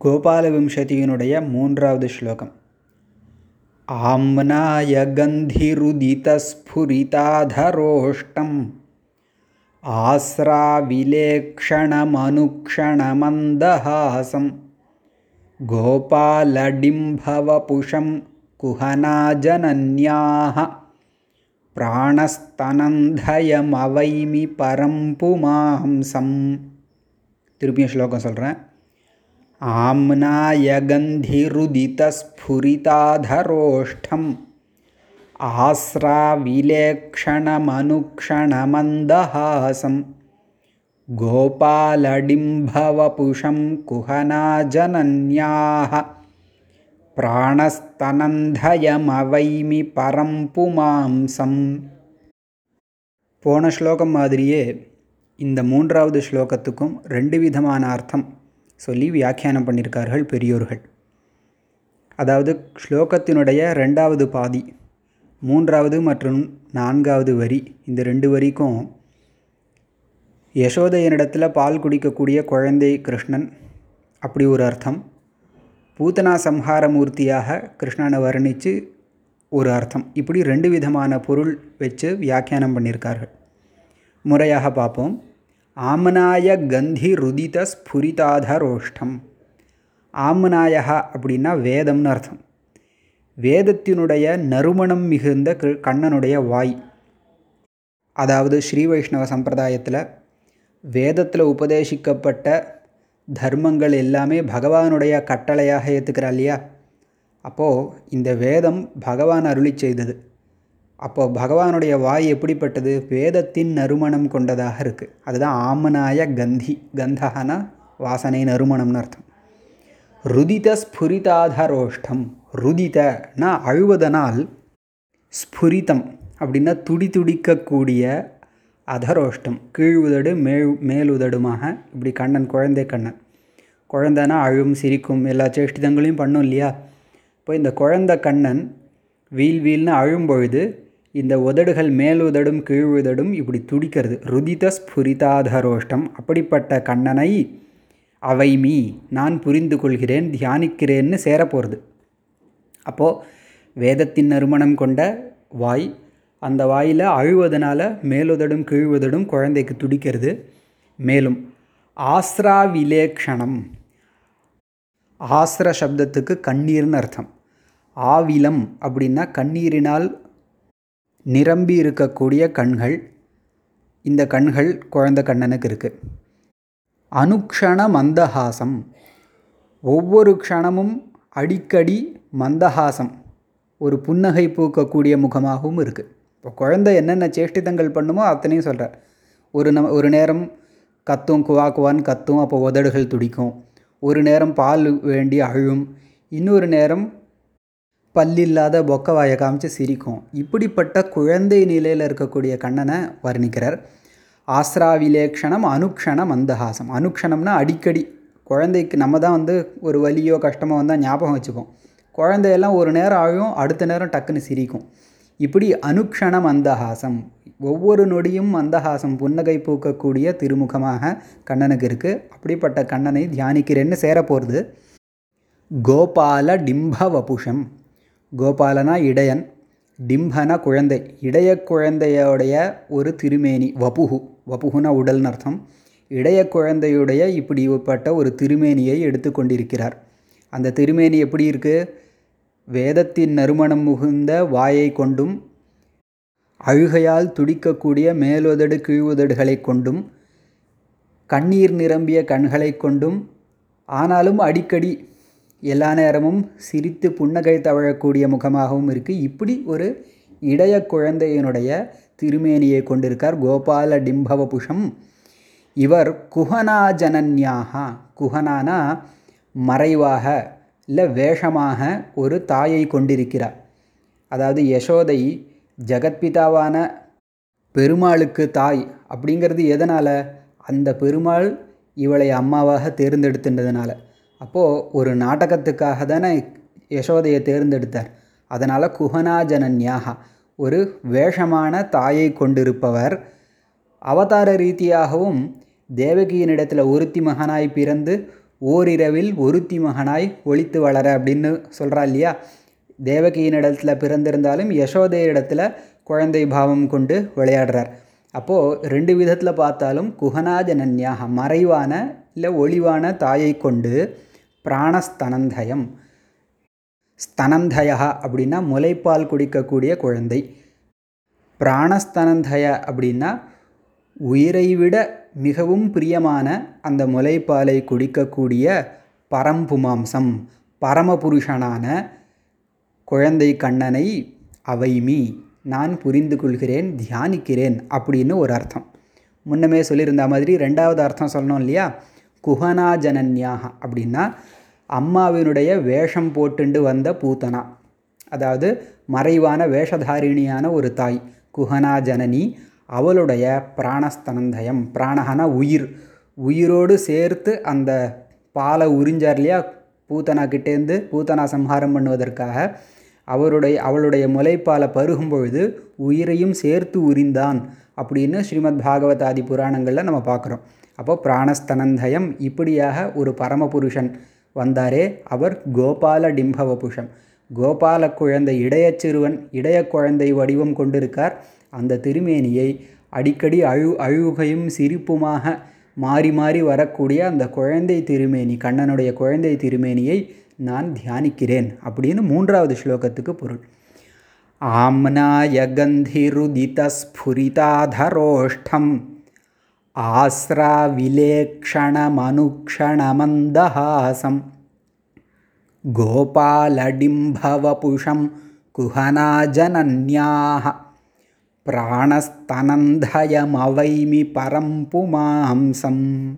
गोपालविंशति मूर्द् श्लोकं आम्नाय गन्धिरुदितस्फुरिताधरोष्टं आस्राविलेक्षणमनुक्षणमन्दहासं गोपालडिम्भवपुषं कुहनाजनन्याः प्राणस्तनन्धयमवैमि परं पुमांसं திருப்பியும் ஸ்லோகம் சொல்கிறேன் आम्नायगन्धिरुदितस्फुरिताधरोष्ठम्। आस्राविलेक्षणमनुक्षणमन्दहासं गोपालडिम्भवपुषं कुहनाजनन्याः। प्राणस्तनन्धयमवैमि परं புமாம்சம் போன ஸ்லோகம் மாதிரியே இந்த மூன்றாவது ஸ்லோகத்துக்கும் ரெண்டு விதமான அர்த்தம் சொல்லி வியாக்கியானம் பண்ணியிருக்கார்கள் பெரியோர்கள். அதாவது ஸ்லோகத்தினுடைய ரெண்டாவது பாதி மூன்றாவது மற்றும் நான்காவது வரி இந்த ரெண்டு வரிக்கும் யசோதையனிடத்தில் பால் குடிக்கக்கூடிய குழந்தை கிருஷ்ணன் அப்படி ஒரு அர்த்தம். பூத்தனா சம்ஹார மூர்த்தியாக கிருஷ்ணனை வர்ணித்து ஒரு அர்த்தம். இப்படி ரெண்டு விதமான பொருள் வச்சு வியாக்கியானம் பண்ணியிருக்கார்கள் முறையாக பார்ப்போம். ஆமனாய கந்தி ருதித ஸ்புரிதாதரோஷ்டம். ஆமனாயா அப்படின்னா வேதம்னு அர்த்தம். வேதத்தினுடைய நறுமணம் மிகுந்த கண்ணனுடைய வாய். அதாவது ஸ்ரீ வைஷ்ணவ சம்பிரதாயத்தில் வேதத்தில் உபதேசிக்கப்பட்ட தர்மங்கள் எல்லாமே பகவானுடைய கட்டளையாக ஏற்றுக்கிறா இல்லையா? அப்போது இந்த வேதம் பகவான் அருளி செய்தது. அப்போது பகவானுடைய வாய் எப்படிப்பட்டது? வேதத்தின் நறுமணம் கொண்டதாக இருக்குது அதுதான் ஆமனாய கந்தி. கந்தகனா வாசனை நறுமணம்னு அர்த்தம். ருதித ஸ்புரிதாதரோஷ்டம். ருதிதனா அழுவதனால் ஸ்புரிதம் அப்படின்னா துடி துடிக்கக்கூடிய அதரோஷ்டம். கீழ் உதடு மேல் மேலுதடுமாக இப்படி கண்ணன் குழந்தை கண்ணன். குழந்தைனா அழும் சிரிக்கும் எல்லா சேஷ்டிதங்களையும் பண்ணும் இல்லையா? இப்போ இந்த குழந்தை கண்ணன் வீல் வீல்னு அழும்பொழுது இந்த உதடுகள் மேல் உதடும் கீழ் உதடும் இப்படி துடிக்கிறது. ருதித ஸ்புரிதாதரோஷ்டம் அப்படிப்பட்ட கண்ணனை அவை மீ நான் புரிந்து கொள்கிறேன் தியானிக்கிறேன்னு சேரப்போகிறது அப்போது வேதத்தின் நறுமணம் கொண்ட வாய் அந்த வாயில் அழுவதனால மேலுதடும் கீழ்வதடும் குழந்தைக்கு துடிக்கிறது. மேலும் ஆஸ்ரா விலேக்ஷணம் ஆஸ்ர சப்தத்துக்கு கண்ணீர்னு அர்த்தம். ஆவிலம் அப்படின்னா கண்ணீரினால் நிரம்பி இருக்கக்கூடிய கண்கள் இந்த கண்கள் குழந்தை கண்ணனுக்கு இருக்குது அனுக்ஷண மந்தஹாசம். ஒவ்வொரு க்ஷணமும் அடிக்கடி மந்தஹாசம் ஒரு புன்னகை பூக்கக்கூடிய முகமாகவும் இருக்குது இப்போ குழந்தை என்னென்ன சேஷ்டிதங்கள் பண்ணுமோ அத்தனையும் சொல்கிறார் ஒரு நம் ஒரு நேரம் கத்தும் குவா குவான்னு கத்தும் அப்போ உதடுகள் துடிக்கும். ஒரு நேரம் பால் வேண்டி அழும். இன்னொரு நேரம் பல்லில்லாத பொக்கவாயை காமிச்சு சிரிக்கும். இப்படிப்பட்ட குழந்தை நிலையில் இருக்கக்கூடிய கண்ணனை வர்ணிக்கிறார். ஆஸ்ராவிலேக்ஷணம் அனுக்ஷணம் மந்தஹாசம் அனுக்ஷணம்னா அடிக்கடி குழந்தைக்கு நம்ம தான் வந்து ஒரு வலியோ கஷ்டமோ வந்தால் ஞாபகம் வச்சுப்போம் குழந்தையெல்லாம் ஒரு நேரம் ஆகும் அடுத்த நேரம் டக்குன்னு சிரிக்கும். இப்படி அனுக்ஷண மந்தஹாசம் ஒவ்வொரு நொடியும் மந்தஹாசம் புன்னகை பூக்கக்கூடிய திருமுகமாக கண்ணனுக்கு இருக்குது அப்படிப்பட்ட கண்ணனை தியானிக்கிறேன்னு சேரப்போகிறது கோபால டிம்ப வபுஷம் கோபாலனா இடையன் டிம்பன குழந்தை. இடைய குழந்தையோடைய ஒரு திருமேனி வபுகு வபுகுனா உடல்னு அர்த்தம். இடைய குழந்தையுடைய இப்படிப்பட்ட ஒரு திருமேனியை எடுத்துக்கொண்டிருக்கிறார் அந்த திருமேனி எப்படி இருக்குது வேதத்தின் நறுமணம் முகுந்த வாயை கொண்டும் அழுகையால் துடிக்கக்கூடிய மேலுதடு கீழுதடுகளை கொண்டும் கண்ணீர் நிரம்பிய கண்களை கொண்டும் ஆனாலும் அடிக்கடி எல்லா நேரமும் சிரித்து புன்னகை தவழக்கூடிய முகமாகவும் இருக்குது இப்படி ஒரு இடைய குழந்தையினுடைய திருமேனியை கொண்டிருக்கார் கோபால டிம்பவபுஷம். இவர் குஹனா ஜனன்யாக குஹனானா மறைவாக இல்லை வேஷமாக ஒரு தாயை கொண்டிருக்கிறார். அதாவது யசோதை ஜெகத்பிதாவான பெருமாளுக்கு தாய் அப்படிங்கிறது எதனால்? அந்த பெருமாள் இவளை அம்மாவாக தேர்ந்தெடுத்துன்றதுனால. அப்போது ஒரு நாடகத்துக்காக தானே யசோதையை தேர்ந்தெடுத்தார். அதனால் குஹனாஜனன்யாகா ஒரு வேஷமான தாயை கொண்டிருப்பவர். அவதார ரீதியாகவும் தேவகியினிடத்தில் ஒருத்தி மகனாய் பிறந்து ஓரிரவில் ஒருத்தி மகனாய் ஒழித்து வளர அப்படின்னு சொல்கிறா இல்லையா? தேவகியினிடத்தில் பிறந்திருந்தாலும் யசோதையிடத்தில் குழந்தை பாவம் கொண்டு விளையாடுறார். அப்போது ரெண்டு விதத்தில் பார்த்தாலும் குஹனாஜனன்யாக மறைவான இல்லை ஒளிவான தாயை கொண்டு பிராணஸ்தனந்தயம். ஸ்தனந்தயா அப்படின்னா முலைப்பால் குடிக்கக்கூடிய குழந்தை. பிராணஸ்தனந்தய அப்படின்னா உயிரை விட மிகவும் பிரியமான அந்த முலைப்பாலை குடிக்கக்கூடிய பரம்புமாம்சம் பரமபுருஷனான குழந்தை கண்ணனை அவைமி நான் புரிந்து கொள்கிறேன் தியானிக்கிறேன் அப்படின்னு ஒரு அர்த்தம். முன்னமே சொல்லியிருந்த மாதிரி ரெண்டாவது அர்த்தம் சொல்லணும் இல்லையா? குஹனா ஜனன்யாக அப்படின்னா அம்மாவினுடைய வேஷம் போட்டுண்டு வந்த பூத்தனா. அதாவது மறைவான வேஷதாரிணியான ஒரு தாய் குஹனா ஜனனி அவளுடைய பிராணஸ்தனந்தயம் பிராணகனா உயிர். உயிரோடு சேர்த்து அந்த பாலை உறிஞ்சார் இல்லையா? பூத்தனா கிட்டேருந்து பூத்தனா சம்ஹாரம் பண்ணுவதற்காக அவருடைய அவளுடைய முலைப்பாலை பருகும் பொழுது உயிரையும் சேர்த்து உரிந்தான் அப்படின்னு ஸ்ரீமத் பாகவதாதி புராணங்களில் நம்ம பார்க்குறோம் அப்போ பிராணஸ்தனந்தயம் இப்படியாக ஒரு பரமபுருஷன் வந்தாரே அவர் கோபால டிம்பவபுஷம். கோபால குழந்தை இடையச்சிறுவன் இடைய குழந்தை வடிவம் கொண்டிருக்கார். அந்த திருமேனியை அடிக்கடி அழு அழுகையும் சிரிப்புமாக மாறி மாறி வரக்கூடிய அந்த குழந்தை திருமேனி கண்ணனுடைய குழந்தை திருமேனியை நான் தியானிக்கிறேன் அப்படின்னு மூன்றாவது ஸ்லோகத்துக்கு பொருள். ஆம்னாய கந்திருதிதஸ்ஃபுரிதாதரோஷ்டம் आस्राविलेक्षणमनुक्षणमन्दहासं गोपालडिम्भवपुषं कुहनाजनन्याः। प्राणस्तनन्धयमवैमि परं पुमांसम्।